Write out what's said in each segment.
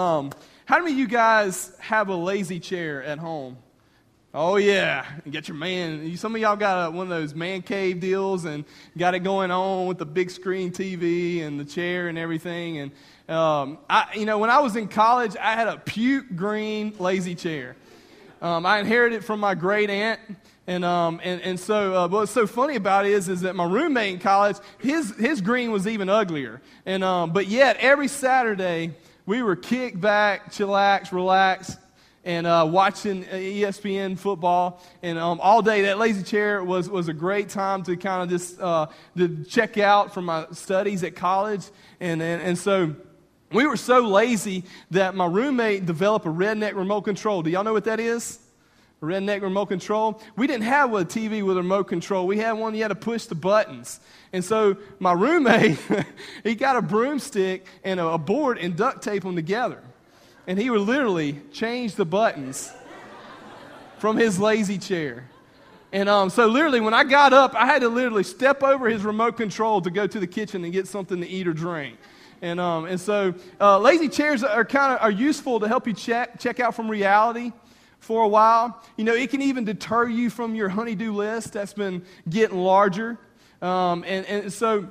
Um, how many of you guys have a lazy chair at home? Oh yeah, you get your man. Some of y'all got a, one of those man cave deals and got it going on with the big screen TV and the chair and everything. And um, I, you know, when I was in college, I had a puke green lazy chair. Um, I inherited it from my great aunt. And, um, and, and so, uh, what's so funny about it is, is that my roommate in college, his, his green was even uglier. And, um, but yet, every Saturday, we were kick back, chillax, relax, and uh, watching ESPN football. And um, all day, that lazy chair was, was a great time to kind of just uh, to check out from my studies at college. And, and, and so we were so lazy that my roommate developed a redneck remote control. Do y'all know what that is? Redneck remote control. We didn't have a TV with a remote control. We had one you had to push the buttons. And so my roommate, he got a broomstick and a board and duct tape them together and he would literally change the buttons from his lazy chair. And um, so, literally, when I got up, I had to literally step over his remote control to go to the kitchen and get something to eat or drink. And, um, and so, uh, lazy chairs are kind of are useful to help you check, check out from reality for a while. You know, it can even deter you from your honeydew list that's been getting larger. Um, and, and so,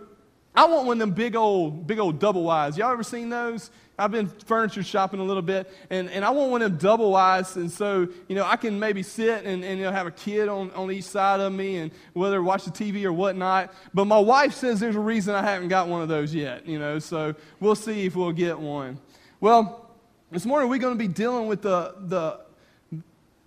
I want one of them big old, big old double wides. Y'all ever seen those? I've been furniture shopping a little bit, and, and I want one of them double wides, and so, you know, I can maybe sit and, and you know, have a kid on, on each side of me, and whether watch the TV or whatnot. But my wife says there's a reason I haven't got one of those yet, you know, so we'll see if we'll get one. Well, this morning we're going to be dealing with the, the,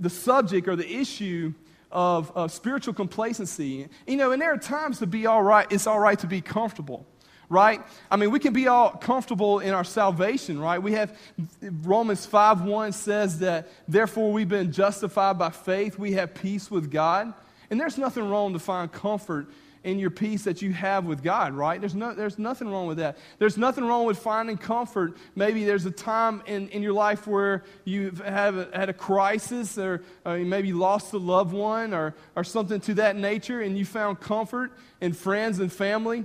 the subject or the issue of, of spiritual complacency. You know, and there are times to be all right, it's all right to be comfortable right? I mean, we can be all comfortable in our salvation, right? We have Romans 5 1 says that, therefore, we've been justified by faith, we have peace with God. And there's nothing wrong to find comfort in your peace that you have with God, right? There's, no, there's nothing wrong with that. There's nothing wrong with finding comfort. Maybe there's a time in, in your life where you've have had a crisis or, or you maybe lost a loved one or, or something to that nature and you found comfort in friends and family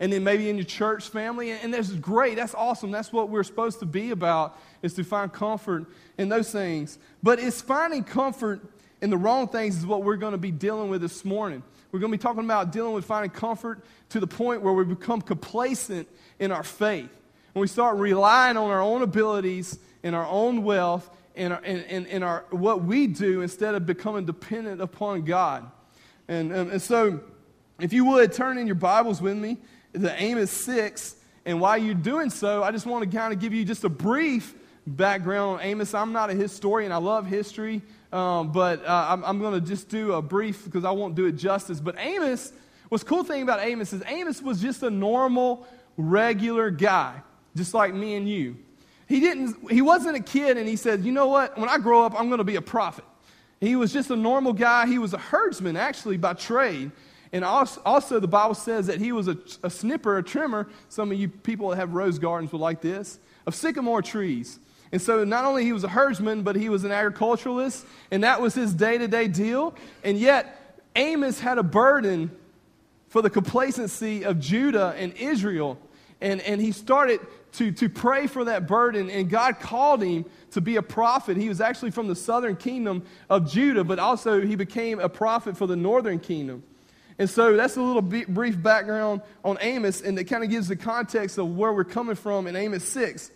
and then maybe in your church family. And, that's great. That's awesome. That's what we're supposed to be about, is to find comfort in those things. But it's finding comfort in the wrong things is what we're going to be dealing with this morning. We're going to be talking about dealing with finding comfort to the point where we become complacent in our faith. When we start relying on our own abilities and our own wealth and, our, and, and, and our, what we do instead of becoming dependent upon God. And, and, and so, if you would, turn in your Bibles with me the Amos 6. And while you're doing so, I just want to kind of give you just a brief background on Amos. I'm not a historian, I love history, um, but uh, I'm, I'm going to just do a brief because I won't do it justice. But Amos, what's cool thing about Amos is Amos was just a normal, regular guy, just like me and you. He, didn't, he wasn't a kid and he said, you know what, when I grow up, I'm going to be a prophet. He was just a normal guy. He was a herdsman, actually, by trade. And also, the Bible says that he was a, a snipper, a trimmer. Some of you people that have rose gardens would like this of sycamore trees. And so, not only he was a herdsman, but he was an agriculturalist, and that was his day to day deal. And yet, Amos had a burden for the complacency of Judah and Israel. And, and he started to, to pray for that burden, and God called him to be a prophet. He was actually from the southern kingdom of Judah, but also he became a prophet for the northern kingdom. And so that's a little brief background on Amos, and it kind of gives the context of where we're coming from in Amos 6.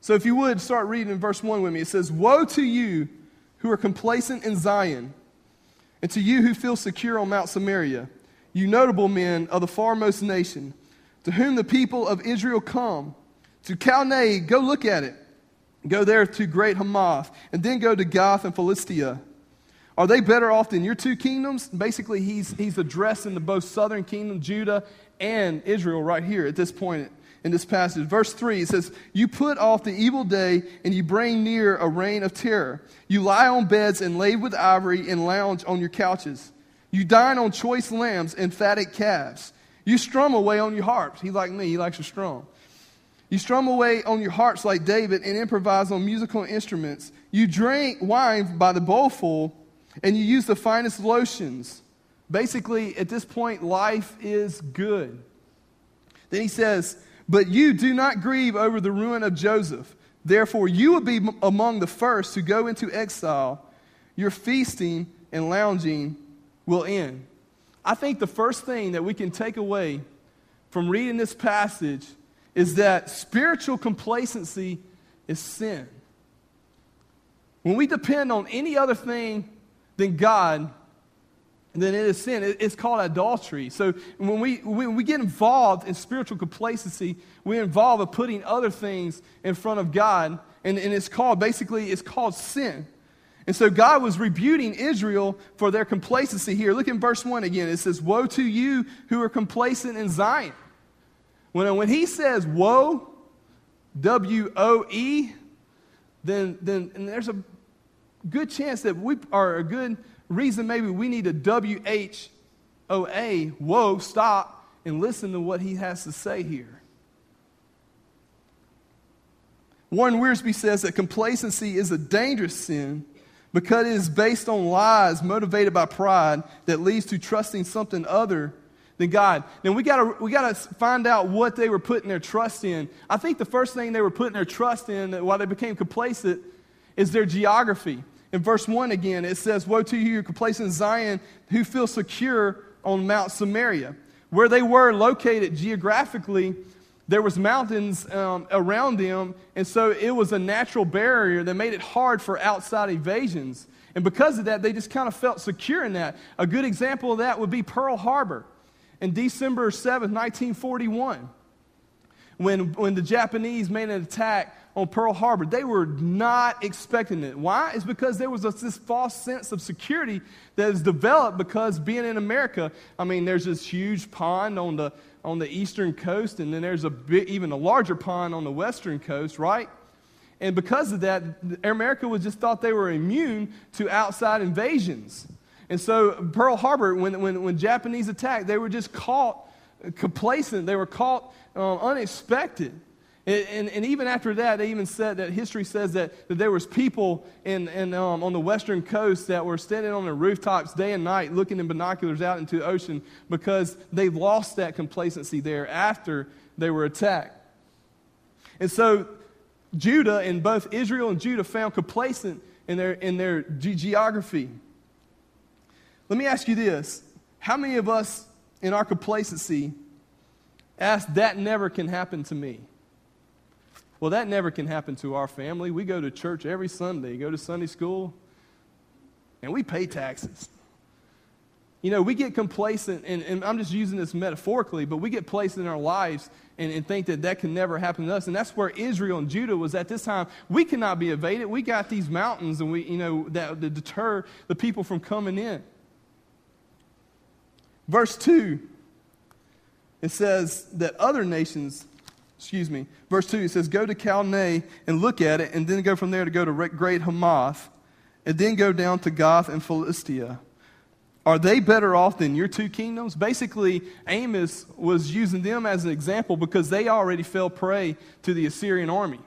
So if you would start reading in verse 1 with me, it says, Woe to you who are complacent in Zion, and to you who feel secure on Mount Samaria, you notable men of the farmost nation, to whom the people of Israel come. To Calneh, go look at it. Go there to great Hamath, and then go to Gath and Philistia are they better off than your two kingdoms? Basically, he's, he's addressing the both southern kingdom, Judah, and Israel right here at this point in this passage. Verse 3, it says, You put off the evil day and you bring near a reign of terror. You lie on beds and laid with ivory and lounge on your couches. You dine on choice lambs and fatted calves. You strum away on your harps. He like me, he likes to strum. You strum away on your harps like David and improvise on musical instruments. You drink wine by the bowlful and you use the finest lotions. Basically, at this point, life is good. Then he says, But you do not grieve over the ruin of Joseph. Therefore, you will be among the first to go into exile. Your feasting and lounging will end. I think the first thing that we can take away from reading this passage is that spiritual complacency is sin. When we depend on any other thing than God, then it is sin. It's called adultery. So when we, when we get involved in spiritual complacency, we involve in putting other things in front of God, and, and it's called, basically, it's called sin. And so God was rebuking Israel for their complacency here. Look in verse 1 again. It says, Woe to you who are complacent in Zion. When, when he says woe, W O E, then, then there's a good chance that we are a good reason maybe we need a W H O A, whoa, whoa, stop, and listen to what he has to say here. Warren Wiersbe says that complacency is a dangerous sin because it is based on lies motivated by pride that leads to trusting something other than God. Now we gotta we gotta find out what they were putting their trust in. I think the first thing they were putting their trust in while they became complacent is their geography. In verse 1 again, it says, Woe to you, complacent Zion, who feel secure on Mount Samaria. Where they were located geographically, there was mountains um, around them, and so it was a natural barrier that made it hard for outside invasions. And because of that, they just kind of felt secure in that. A good example of that would be Pearl Harbor in December 7th, 1941, when, when the Japanese made an attack on Pearl Harbor. They were not expecting it. Why? It's because there was a, this false sense of security that is developed because being in America, I mean, there's this huge pond on the, on the eastern coast, and then there's a bit, even a larger pond on the western coast, right? And because of that, America was just thought they were immune to outside invasions. And so Pearl Harbor, when, when, when Japanese attacked, they were just caught uh, complacent. They were caught um, unexpected. And, and, and, even after that, they even said that history says that, that there was people in, in, um, on the western coast that were standing on the rooftops day and night looking in binoculars out into the ocean because they lost that complacency there after they were attacked. And so Judah and both Israel and Judah found complacent in their, in their ge- geography. Let me ask you this. How many of us in our complacency ask, that never can happen to me? Well, that never can happen to our family. We go to church every Sunday, go to Sunday school, and we pay taxes. You know, we get complacent, and, and I'm just using this metaphorically, but we get placed in our lives and, and, think that that can never happen to us. And that's where Israel and Judah was at this time. We cannot be evaded. We got these mountains, and we, you know, that, that deter the people from coming in. Verse 2, it says that other nations excuse me, verse 2, it says, Go to Calneh and look at it, and then go from there to go to Great Hamath, and then go down to Gath and Philistia. Are they better off than your two kingdoms? Basically, Amos was using them as an example because they already fell prey to the Assyrian army.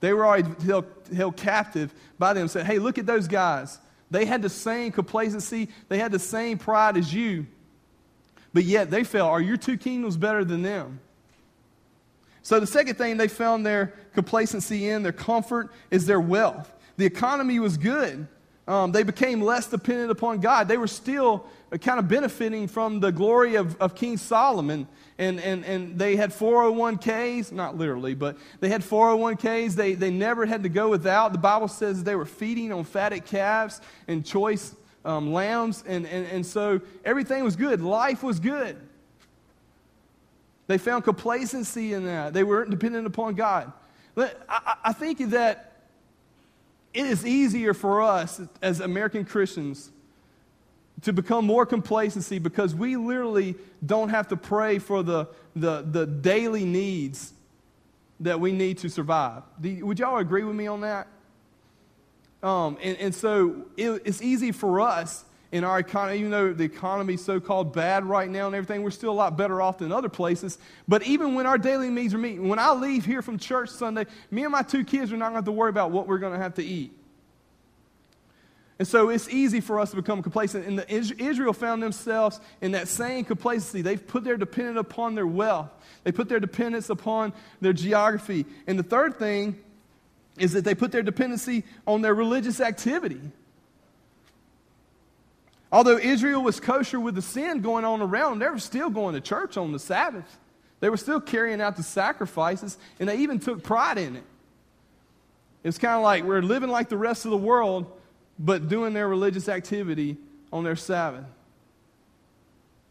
They were already held, held captive by them. Said, hey, look at those guys. They had the same complacency, they had the same pride as you, but yet they fell. Are your two kingdoms better than them? So, the second thing they found their complacency in, their comfort, is their wealth. The economy was good. Um, they became less dependent upon God. They were still uh, kind of benefiting from the glory of, of King Solomon. And, and, and they had 401ks, not literally, but they had 401ks. They, they never had to go without. The Bible says they were feeding on fatted calves and choice um, lambs. And, and, and so everything was good. Life was good. They found complacency in that. They weren't dependent upon God. I, I think that it is easier for us as American Christians to become more complacency because we literally don't have to pray for the, the, the daily needs that we need to survive. would y'all agree with me on that? Um, and, and so it, it's easy for us in our economy, even though the economy is so called bad right now and everything, we're still a lot better off than other places. But even when our daily needs are met, when I leave here from church Sunday, me and my two kids are not going to have to worry about what we're going to have to eat. And so it's easy for us to become complacent. And the, Israel found themselves in that same complacency. They've put their dependence upon their wealth, they put their dependence upon their geography. And the third thing is that they put their dependency on their religious activity. Although Israel was kosher with the sin going on around they were still going to church on the Sabbath. They were still carrying out the sacrifices, and they even took pride in it. It's kind of like we're living like the rest of the world, but doing their religious activity on their Sabbath.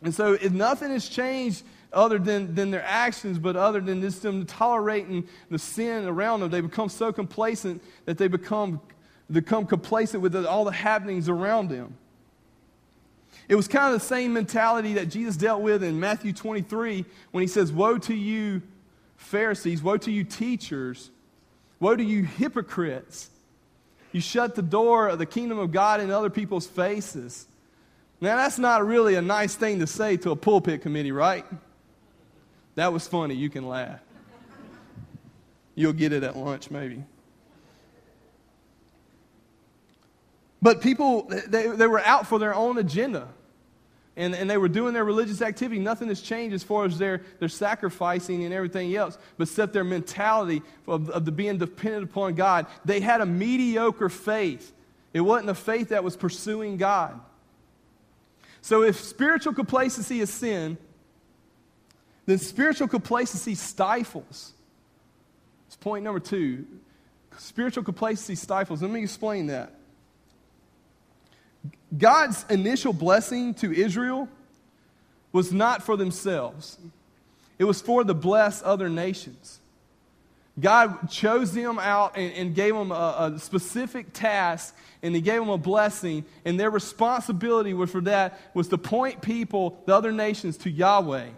And so, if nothing has changed other than, than their actions, but other than just them tolerating the sin around them, they become so complacent that they become, become complacent with all the happenings around them. It was kind of the same mentality that Jesus dealt with in Matthew 23 when he says, Woe to you, Pharisees, woe to you, teachers, woe to you, hypocrites. You shut the door of the kingdom of God in other people's faces. Now, that's not really a nice thing to say to a pulpit committee, right? That was funny. You can laugh. You'll get it at lunch, maybe. But people, they, they were out for their own agenda and, and they were doing their religious activity. Nothing has changed as far as their, their sacrificing and everything else, but set their mentality of, of the being dependent upon God. They had a mediocre faith. It wasn't a faith that was pursuing God. So if spiritual complacency is sin, then spiritual complacency stifles. It's point number two. Spiritual complacency stifles. Let me explain that. God's initial blessing to Israel was not for themselves, it was for the bless other nations. God chose them out and, and gave them a, a, specific task, and He gave them a blessing, and their responsibility was for that was to point people, the other nations, to Yahweh.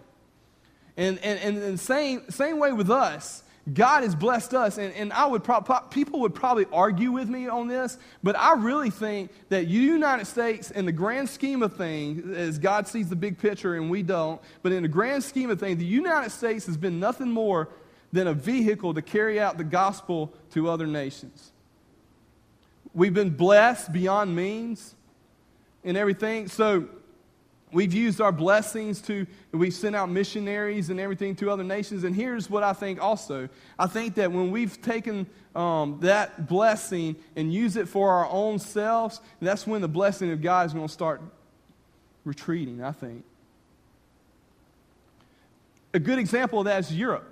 And, and, and same, same way with us. God has blessed us, and, and I would pro- people would probably argue with me on this, but I really think that the United States, in the grand scheme of things, as God sees the big picture and we don't, but in the grand scheme of things, the United States has been nothing more than a vehicle to carry out the gospel to other nations. We've been blessed beyond means and everything. So We've used our blessings to, we've sent out missionaries and everything to other nations. And here's what I think also I think that when we've taken um, that blessing and use it for our own selves, that's when the blessing of God is going to start retreating, I think. A good example of that is Europe.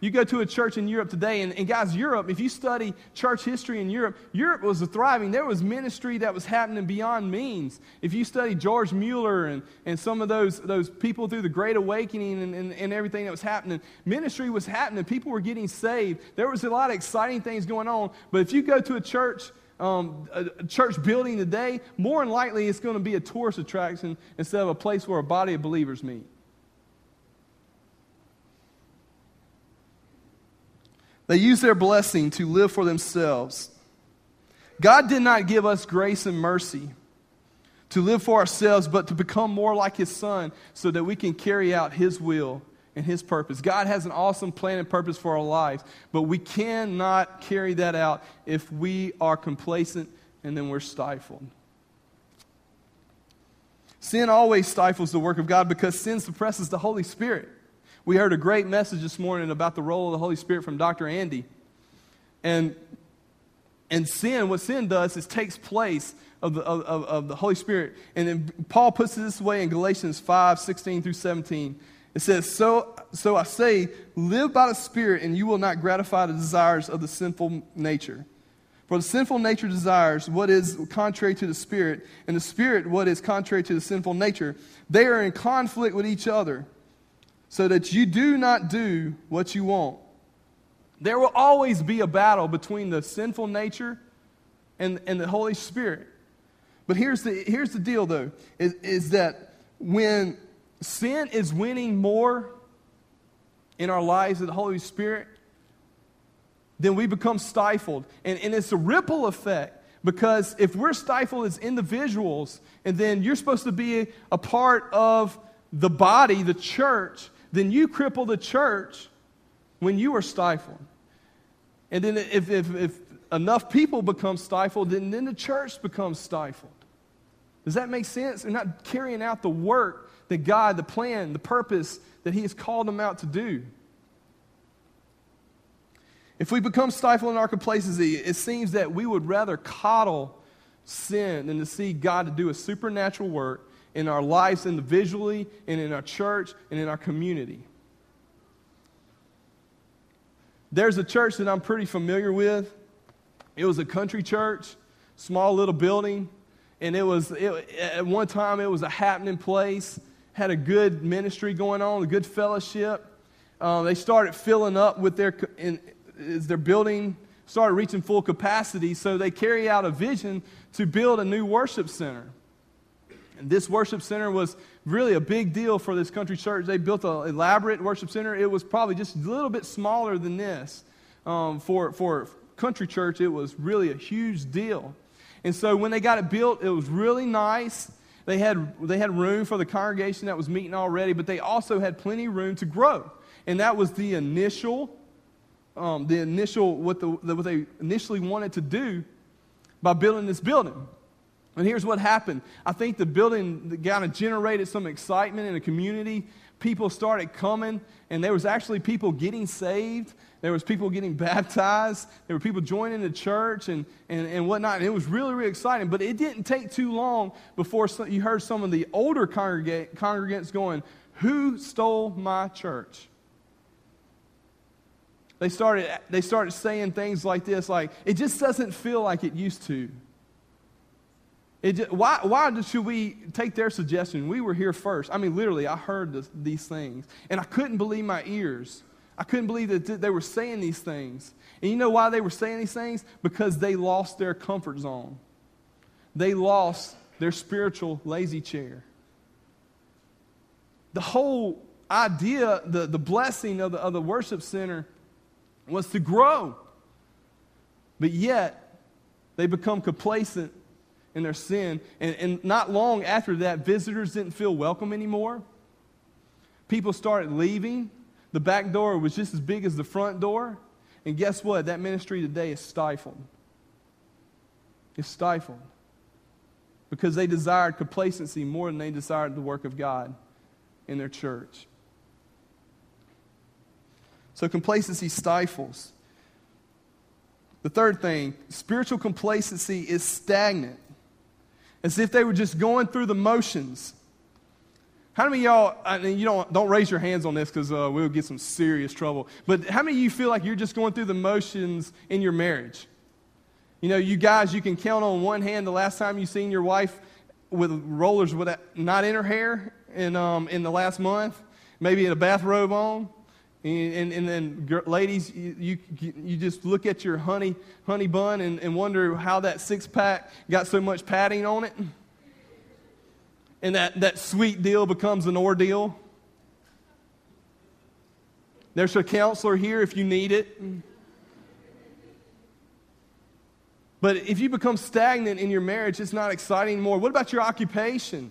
You go to a church in Europe today, and, and, guys, Europe, if you study church history in Europe, Europe was thriving. There was ministry that was happening beyond means. If you study George Mueller and, and some of those, those people through the Great Awakening and, and, and everything that was happening, ministry was happening. People were getting saved. There was a lot of exciting things going on. But if you go to a church, um, a church building today, more than likely it's going to be a tourist attraction instead of a place where a body of believers meet. They use their blessing to live for themselves. God did not give us grace and mercy to live for ourselves, but to become more like His Son so that we can carry out His will and His purpose. God has an awesome plan and purpose for our lives, but we cannot carry that out if we are complacent and then we're stifled. Sin always stifles the work of God because sin suppresses the Holy Spirit. We heard a great message this morning about the role of the Holy Spirit from Dr. Andy. And, and sin, what sin does is takes place of the, of, of the Holy Spirit. And then Paul puts it this way in Galatians 5 16 through 17. It says, so, so I say, live by the Spirit, and you will not gratify the desires of the sinful nature. For the sinful nature desires what is contrary to the Spirit, and the Spirit what is contrary to the sinful nature. They are in conflict with each other so that you do not do what you want. There will always be a battle between the sinful nature and, and the Holy Spirit. But here's the, here's the deal, though, is, is that when sin is winning more in our lives than the Holy Spirit, then we become stifled. And, and it's a ripple effect because if we're stifled as individuals, and then you're supposed to be a part of the body, the church, then you cripple the church when you are stifled. And then if, if, if enough people become stifled, and then the church becomes stifled. Does that make sense? They're not carrying out the work that God, the plan, the purpose that He has called them out to do. If we become stifled in our complacency, it seems that we would rather coddle sin than to see God to do a supernatural work in our lives individually and in our church and in our community. There's a church that I'm pretty familiar with. It was a country church, small little building, and it was it, at one time it was a happening place. Had a good ministry going on, a good fellowship. Uh, they started filling up with their in, as their building started reaching full capacity, so they carry out a vision to build a new worship center. This worship center was really a big deal for this country church. They built an elaborate worship center. It was probably just a little bit smaller than this. Um, for, for country church, it was really a huge deal. And so when they got it built, it was really nice. They had, they had room for the congregation that was meeting already, but they also had plenty of room to grow. And that was the initial, um, the initial what, the, what they initially wanted to do by building this building. And here's what happened. I think the building kind of generated some excitement in the community. People started coming, and there was actually people getting saved. There was people getting baptized. There were people joining the church and, and, and whatnot. And it was really, really exciting. But it didn't take too long before you heard some of the older congregants going, Who stole my church? They started, they started saying things like this, like, it just doesn't feel like it used to. Just, why, why should we take their suggestion? We were here first. I mean, literally, I heard this, these things, and I couldn't believe my ears. I couldn't believe that they were saying these things. And you know why they were saying these things? Because they lost their comfort zone. They lost their spiritual lazy chair. The whole idea, the, the blessing of the, of the worship center was to grow. But yet, they become complacent in their sin. And, and not long after that, visitors didn't feel welcome anymore. People started leaving. The back door was just as big as the front door. And guess what? That ministry today is stifled. It's stifled. Because they desired complacency more than they desired the work of God in their church. So complacency stifles. The third thing, spiritual complacency is stagnant as if they were just going through the motions. How many y'all, I mean, you don't, don't raise your hands on this because uh, we'll get some serious trouble, but how many of you feel like you're just going through the motions in your marriage? You know, you guys, you can count on one hand the last time you seen your wife with rollers with not in her hair in, um, in the last month, maybe in a bathrobe on. And, and, and then, ladies, you, you, you, just look at your honey, honey bun and, and wonder how that six pack got so much padding on it. And that, that sweet deal becomes an ordeal. There's a counselor here if you need it. But if you become stagnant in your marriage, it's not exciting anymore. What about your occupation?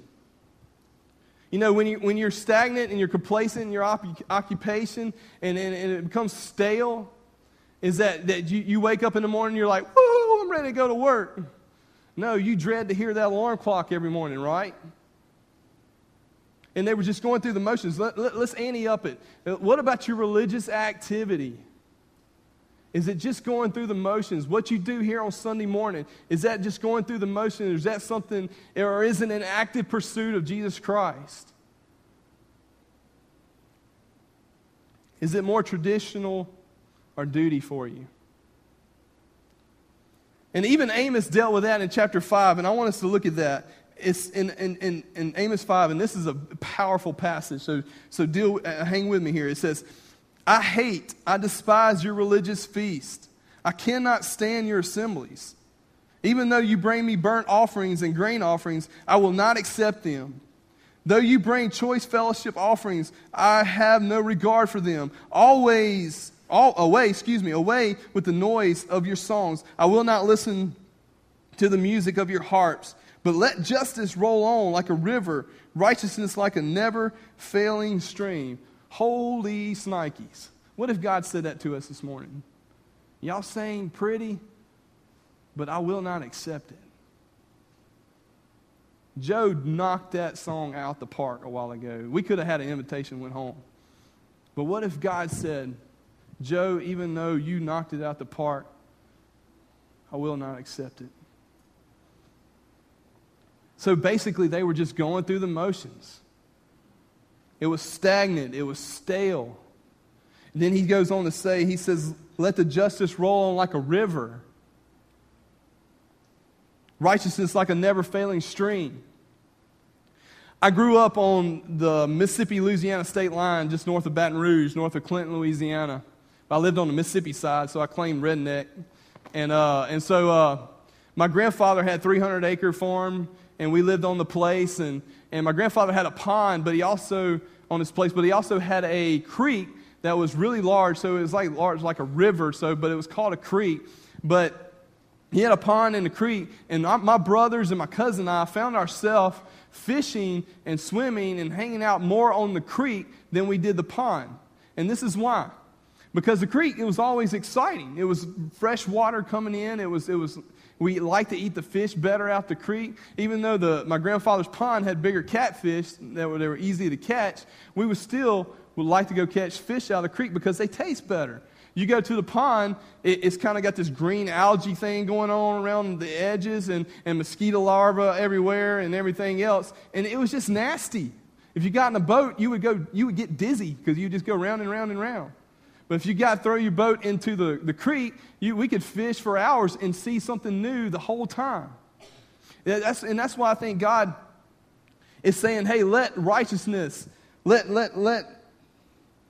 You know, when, you, when you're stagnant and you're complacent in your op- occupation and, and, and, it becomes stale, is that, that you, you wake up in the morning and you're like, woo, I'm ready to go to work. No, you dread to hear that alarm clock every morning, right? And they were just going through the motions. Let, let, let's ante up it. Uh, what about your religious activity? Is it just going through the motions? What you do here on Sunday morning, is that just going through the motions? Is that something, or is it an active pursuit of Jesus Christ? Is it more traditional or duty for you? And even Amos dealt with that in chapter 5, and I want us to look at that. It's in, in, in, in Amos 5, and this is a powerful passage, so, so deal, uh, hang with me here. It says, I hate, I despise your religious feast. I cannot stand your assemblies. Even though you bring me burnt offerings and grain offerings, I will not accept them. Though you bring choice fellowship offerings, I have no regard for them. Always, all, away, excuse me, away with the noise of your songs. I will not listen to the music of your harps, but let justice roll on like a river, righteousness like a never failing stream. Holy snikes. What if God said that to us this morning? Y'all saying pretty? but I will not accept it. Joe knocked that song out the park a while ago. We could have had an invitation, went home. But what if God said, Joe, even though you knocked it out the park, I will not accept it? So basically, they were just going through the motions. It was stagnant, it was stale. And then he goes on to say, he says, Let the justice roll on like a river, righteousness like a never failing stream. I grew up on the Mississippi Louisiana state line just north of Baton Rouge, north of Clinton, Louisiana. I lived on the Mississippi side, so I claimed redneck. And, uh, and so uh, my grandfather had 300 acre farm, and we lived on the place. And, and my grandfather had a pond, but he also, on his place, but he also had a creek that was really large. So it was like large, like a river, so, but it was called a creek. But he had a pond and a creek, and my brothers and my cousin and I found ourselves fishing and swimming and hanging out more on the creek than we did the pond. And this is why. Because the creek, it was always exciting. It was fresh water coming in. It was, it was, we liked to eat the fish better out the creek. Even though the, my grandfather's pond had bigger catfish that were, they were easy to catch, we would still would like to go catch fish out of the creek because they taste better. You go to the pond, it, it's kind of got this green algae thing going on around the edges and, and mosquito larvae everywhere and everything else. And it was just nasty. If you got in a boat, you would, go, you would get dizzy because you would just go round and round and round. But if you got to throw your boat into the, the creek, you, we could fish for hours and see something new the whole time. That's, and that's why I think God is saying, hey, let righteousness, let, let, let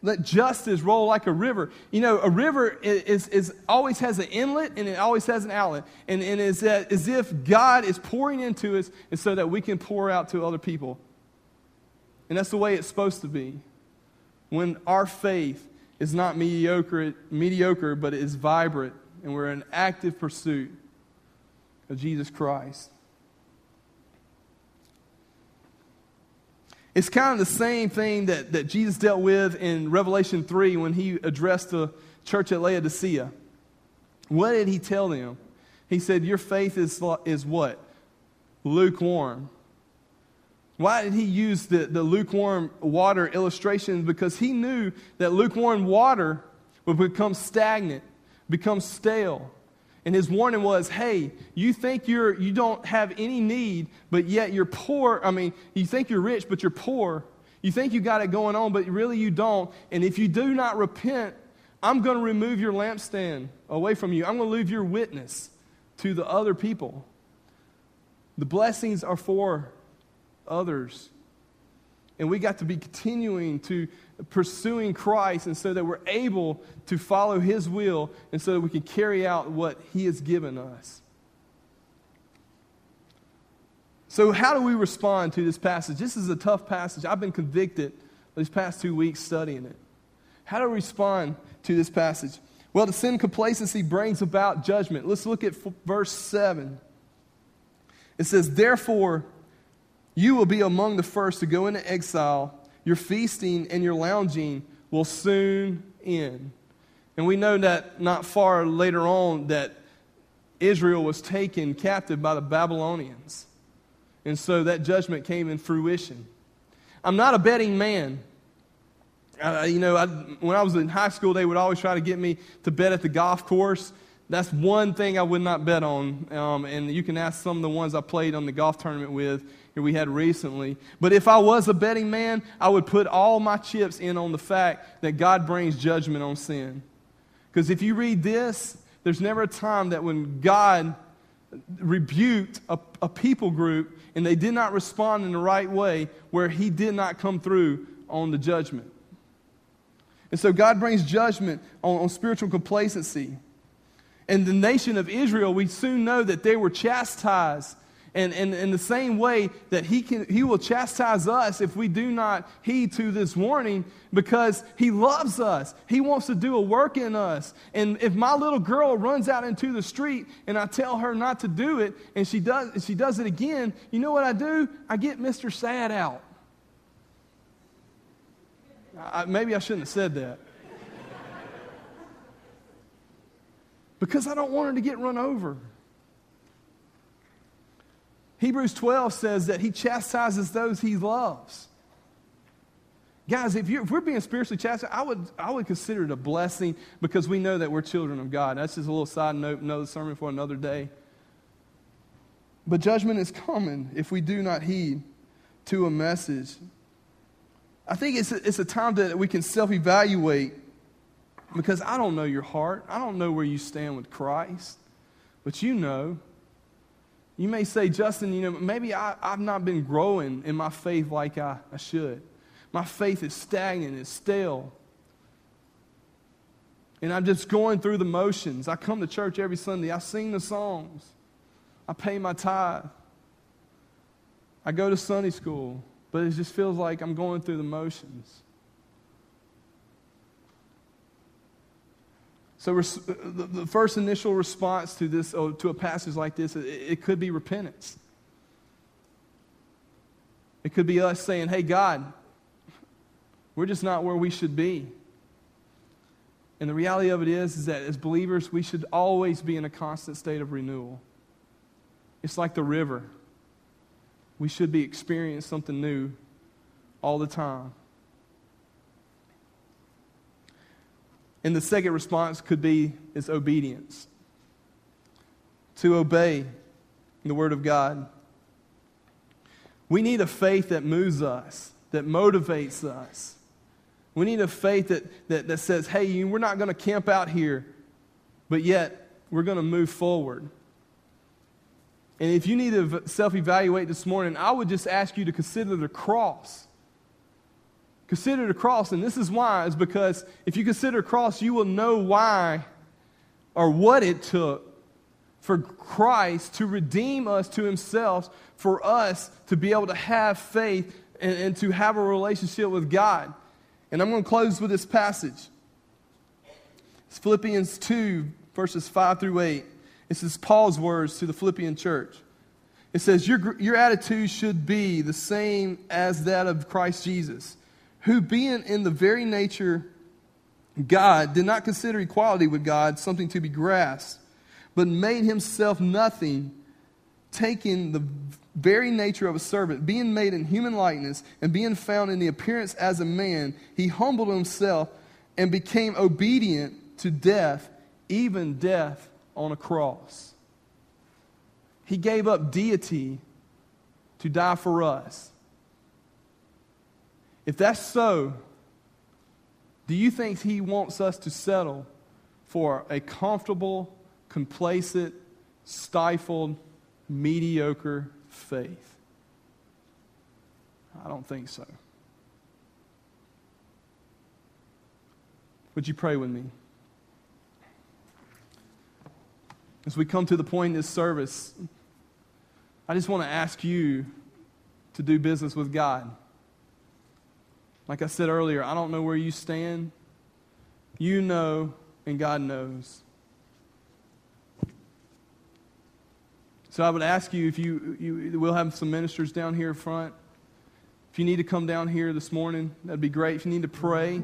let justice roll like a river. You know, a river is, is, always has an inlet and it always has an outlet. And, and it's uh, as if God is pouring into us and so that we can pour out to other people. And that's the way it's supposed to be. When our faith is not mediocre, mediocre but it is vibrant and we're in active pursuit of Jesus Christ. It's kind of the same thing that, that Jesus dealt with in Revelation 3 when he addressed the church at Laodicea. What did he tell them? He said, Your faith is, is what? Lukewarm. Why did he use the, the lukewarm water illustration? Because he knew that lukewarm water would become stagnant, become stale. And his warning was, hey, you think you're, you don't have any need, but yet you're poor. I mean, you think you're rich, but you're poor. You think you got it going on, but really you don't. And if you do not repent, I'm going to remove your lampstand away from you. I'm going to leave your witness to the other people. The blessings are for others. And we got to be continuing to pursuing Christ and so that we're able to follow His will and so that we can carry out what He has given us. So, how do we respond to this passage? This is a tough passage. I've been convicted these past two weeks studying it. How do we respond to this passage? Well, the sin complacency brings about judgment. Let's look at verse 7. It says, Therefore, you will be among the first to go into exile your feasting and your lounging will soon end. And we know that not far later on that Israel was taken captive by the Babylonians. And so that judgment came in fruition. I'm not a betting man. Uh, you know, I, when I was in high school, they would always try to get me to bet at the golf course. That's one thing I would not bet on. Um, and you can ask some of the ones I played on the golf tournament with we had recently. But if I was a betting man, I would put all my chips in on the fact that God brings judgment on sin. Because if you read this, there's never a time that when God rebuked a, a, people group and they did not respond in the right way where he did not come through on the judgment. And so God brings judgment on, on spiritual complacency. And the nation of Israel, we soon know that they were chastised and, and in the same way that he, can, he will chastise us if we do not heed to this warning because he loves us. He wants to do a work in us. And if my little girl runs out into the street and I tell her not to do it and she does, and she does it again, you know what I do? I get Mr. Sad out. I, maybe I shouldn't have said that. because I don't want her to get run over. Hebrews 12 says that he chastises those he loves. Guys, if, if, we're being spiritually chastised, I would, I would consider it a blessing because we know that we're children of God. That's just a little side note, another sermon for another day. But judgment is coming if we do not heed to a message. I think it's a, it's a time that we can self evaluate because I don't know your heart. I don't know where you stand with Christ, but you know. You may say, Justin, you know, maybe I, have not been growing in my faith like I, I should. My faith is stagnant, it's stale. And I'm just going through the motions. I come to church every Sunday, I sing the songs, I pay my tithe, I go to Sunday school, but it just feels like I'm going through the motions. So, uh, the first initial response to this, oh, to a passage like this, it could be repentance. It could be us saying, "Hey, God, we're just not where we should be." And the reality of it is, is that as believers, we should always be in a constant state of renewal. It's like the river. We should be experiencing something new all the time. And the second response could be is obedience. To obey the Word of God. We need a faith that moves us, that motivates us. We need a faith that, that, that says, hey, we're not going to camp out here, but yet we're going to move forward. And if you need to self evaluate this morning, I would just ask you to consider the cross. Consider the cross, and this is why, is because if you consider cross, you will know why or what it took for Christ to redeem us to himself, for us to be able to have faith and, and to have a relationship with God. And I'm going to close with this passage. It's Philippians 2, verses 5 through 8. This is Paul's words to the Philippian church. It says, Your, your attitude should be the same as that of Christ Jesus who, being in the very nature God, did not consider equality with God something to be grasped, but made himself nothing, taking the very nature of a servant, being made in human likeness, and being found in the appearance as a man, he humbled himself and became obedient to death, even death on a cross. He gave up deity to die for us. If that's so, do you think he wants us to settle for a comfortable, complacent, stifled, mediocre faith? I don't think so. Would you pray with me? As we come to the point in this service, I just want to ask you to do business with God. Like I said earlier, I don't know where you stand. You know, and God knows. So I would ask you if you, you we'll have some ministers down here in front. If you need to come down here this morning, that'd be great. If you need to pray,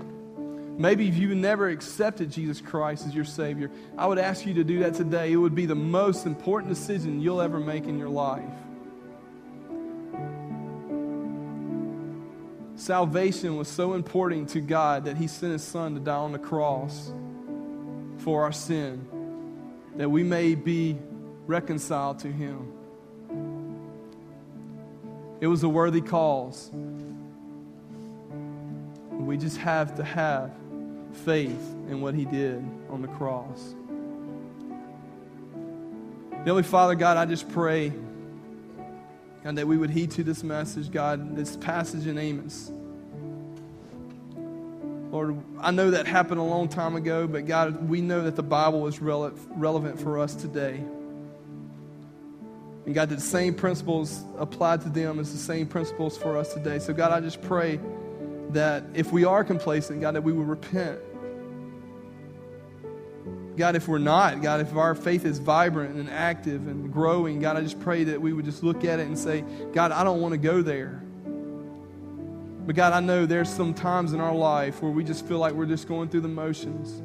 maybe if you've never accepted Jesus Christ as your Savior, I would ask you to do that today. It would be the most important decision you'll ever make in your life. Salvation was so important to God that He sent His Son to die on the cross for our sin, that we may be reconciled to Him. It was a worthy cause. We just have to have faith in what He did on the cross. Heavenly Father, God, I just pray. God, that we would heed to this message, God, this passage in Amos. Lord, I know that happened a long time ago, but God, we know that the Bible is rele- relevant for us today. And God, the same principles applied to them as the same principles for us today. So, God, I just pray that if we are complacent, God, that we will repent. God, if we're not, God, if our faith is vibrant and active and growing, God, I just pray that we would just look at it and say, God, I don't want to go there. But God, I know there's some times in our life where we just feel like we're just going through the motions.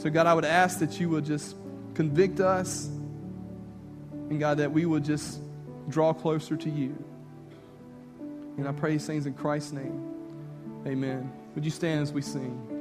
So, God, I would ask that you would just convict us. And God, that we would just draw closer to you. And I pray these things in Christ's name. Amen. Would you stand as we sing?